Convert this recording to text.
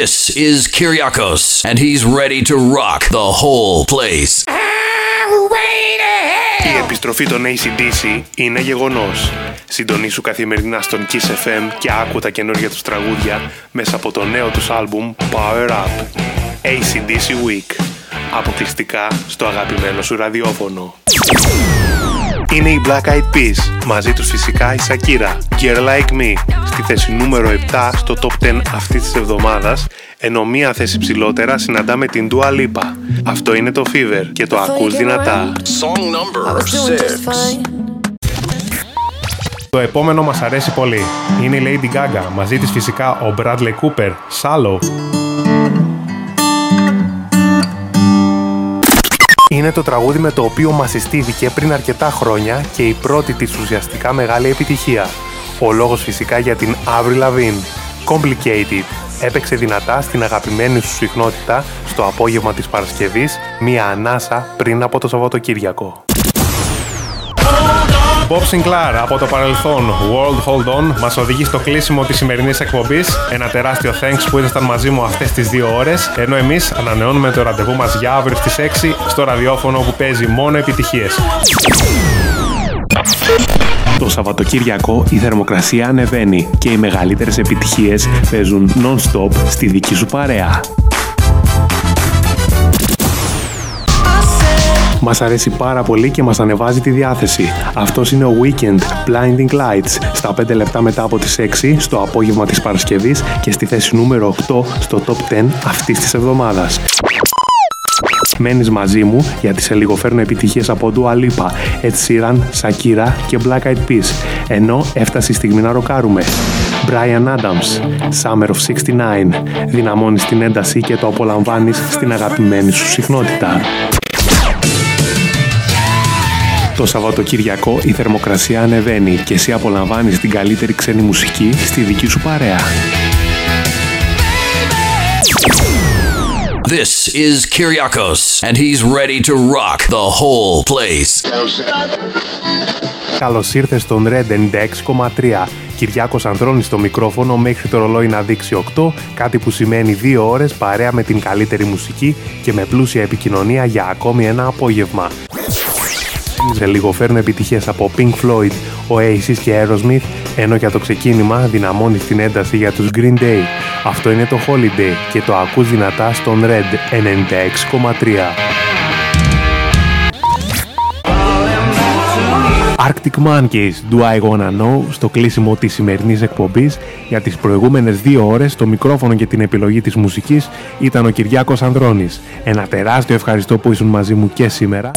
This is Kyriakos, and he's ready to rock the whole place. Η επιστροφή των ACDC είναι γεγονός. Συντονίσου καθημερινά στον Kiss FM και άκου τα καινούργια τους τραγούδια μέσα από το νέο τους άλμπουμ Power Up. ACDC Week. Αποκλειστικά στο αγαπημένο σου ραδιόφωνο. Είναι η Black Eyed Peas, μαζί τους φυσικά η Shakira, Girl Like Me, στη θέση νούμερο 7 στο top 10 αυτής της εβδομάδας, ενώ μία θέση ψηλότερα συναντάμε την Dua Lipa. Αυτό είναι το Fever και το ακούς δυνατά. Song number six. Το επόμενο μας αρέσει πολύ. Είναι η Lady Gaga, μαζί της φυσικά ο Bradley Cooper, Shallow. Είναι το τραγούδι με το οποίο μας συστήθηκε πριν αρκετά χρόνια και η πρώτη της ουσιαστικά μεγάλη επιτυχία. Ο λόγος φυσικά για την Avril Lavigne. Complicated. Έπαιξε δυνατά στην αγαπημένη σου συχνότητα στο απόγευμα της Παρασκευής, μία ανάσα πριν από το Σαββατοκύριακο. Bob Sinclair από το παρελθόν World Hold On μας οδηγεί στο κλείσιμο της σημερινής εκπομπής. Ένα τεράστιο thanks που ήσασταν μαζί μου αυτές τις δύο ώρες, ενώ εμείς ανανεώνουμε το ραντεβού μας για αύριο στις 6 στο ραδιόφωνο που παίζει μόνο επιτυχίες. Το Σαββατοκύριακο η θερμοκρασία ανεβαίνει και οι μεγαλύτερες επιτυχίες παίζουν non-stop στη δική σου παρέα. Μας αρέσει πάρα πολύ και μας ανεβάζει τη διάθεση. Αυτός είναι ο Weekend Blinding Lights στα 5 λεπτά μετά από τις 6 στο απόγευμα της Παρασκευής και στη θέση νούμερο 8 στο top 10 αυτής της εβδομάδας. Μένεις μαζί μου γιατί σε λίγο φέρνω επιτυχίες από Dua Lipa, Ed Sheeran, Shakira και Black Eyed Peas, ενώ έφτασε η στιγμή να ροκάρουμε. Brian Adams, Summer of 69, δυναμώνεις την ένταση και το απολαμβάνεις στην αγαπημένη σου συχνότητα. Το Σαββατοκύριακο η θερμοκρασία ανεβαίνει και εσύ απολαμβάνεις την καλύτερη ξένη μουσική στη δική σου παρέα. This is Kyriakos, and he's ready to rock the whole place. Καλώς ήρθες στον Red 96,3. Κυριάκος Ανδρώνης στο μικρόφωνο μέχρι το ρολόι να δείξει 8, κάτι που σημαίνει 2 ώρες παρέα με την καλύτερη μουσική και με πλούσια επικοινωνία για ακόμη ένα απόγευμα. Σε λίγο φέρνουν επιτυχίες από Pink Floyd, Oasis και Aerosmith, ενώ για το ξεκίνημα δυναμώνει την ένταση για τους Green Day. Αυτό είναι το Holiday και το ακούς δυνατά στον Red 96,3. Arctic Monkeys, Do I Wanna Know, στο κλείσιμο της σημερινής εκπομπής. Για τις προηγούμενες δύο ώρες, το μικρόφωνο και την επιλογή της μουσικής ήταν ο Κυριάκος Ανδρώνης. Ένα τεράστιο ευχαριστώ που ήσουν μαζί μου και σήμερα.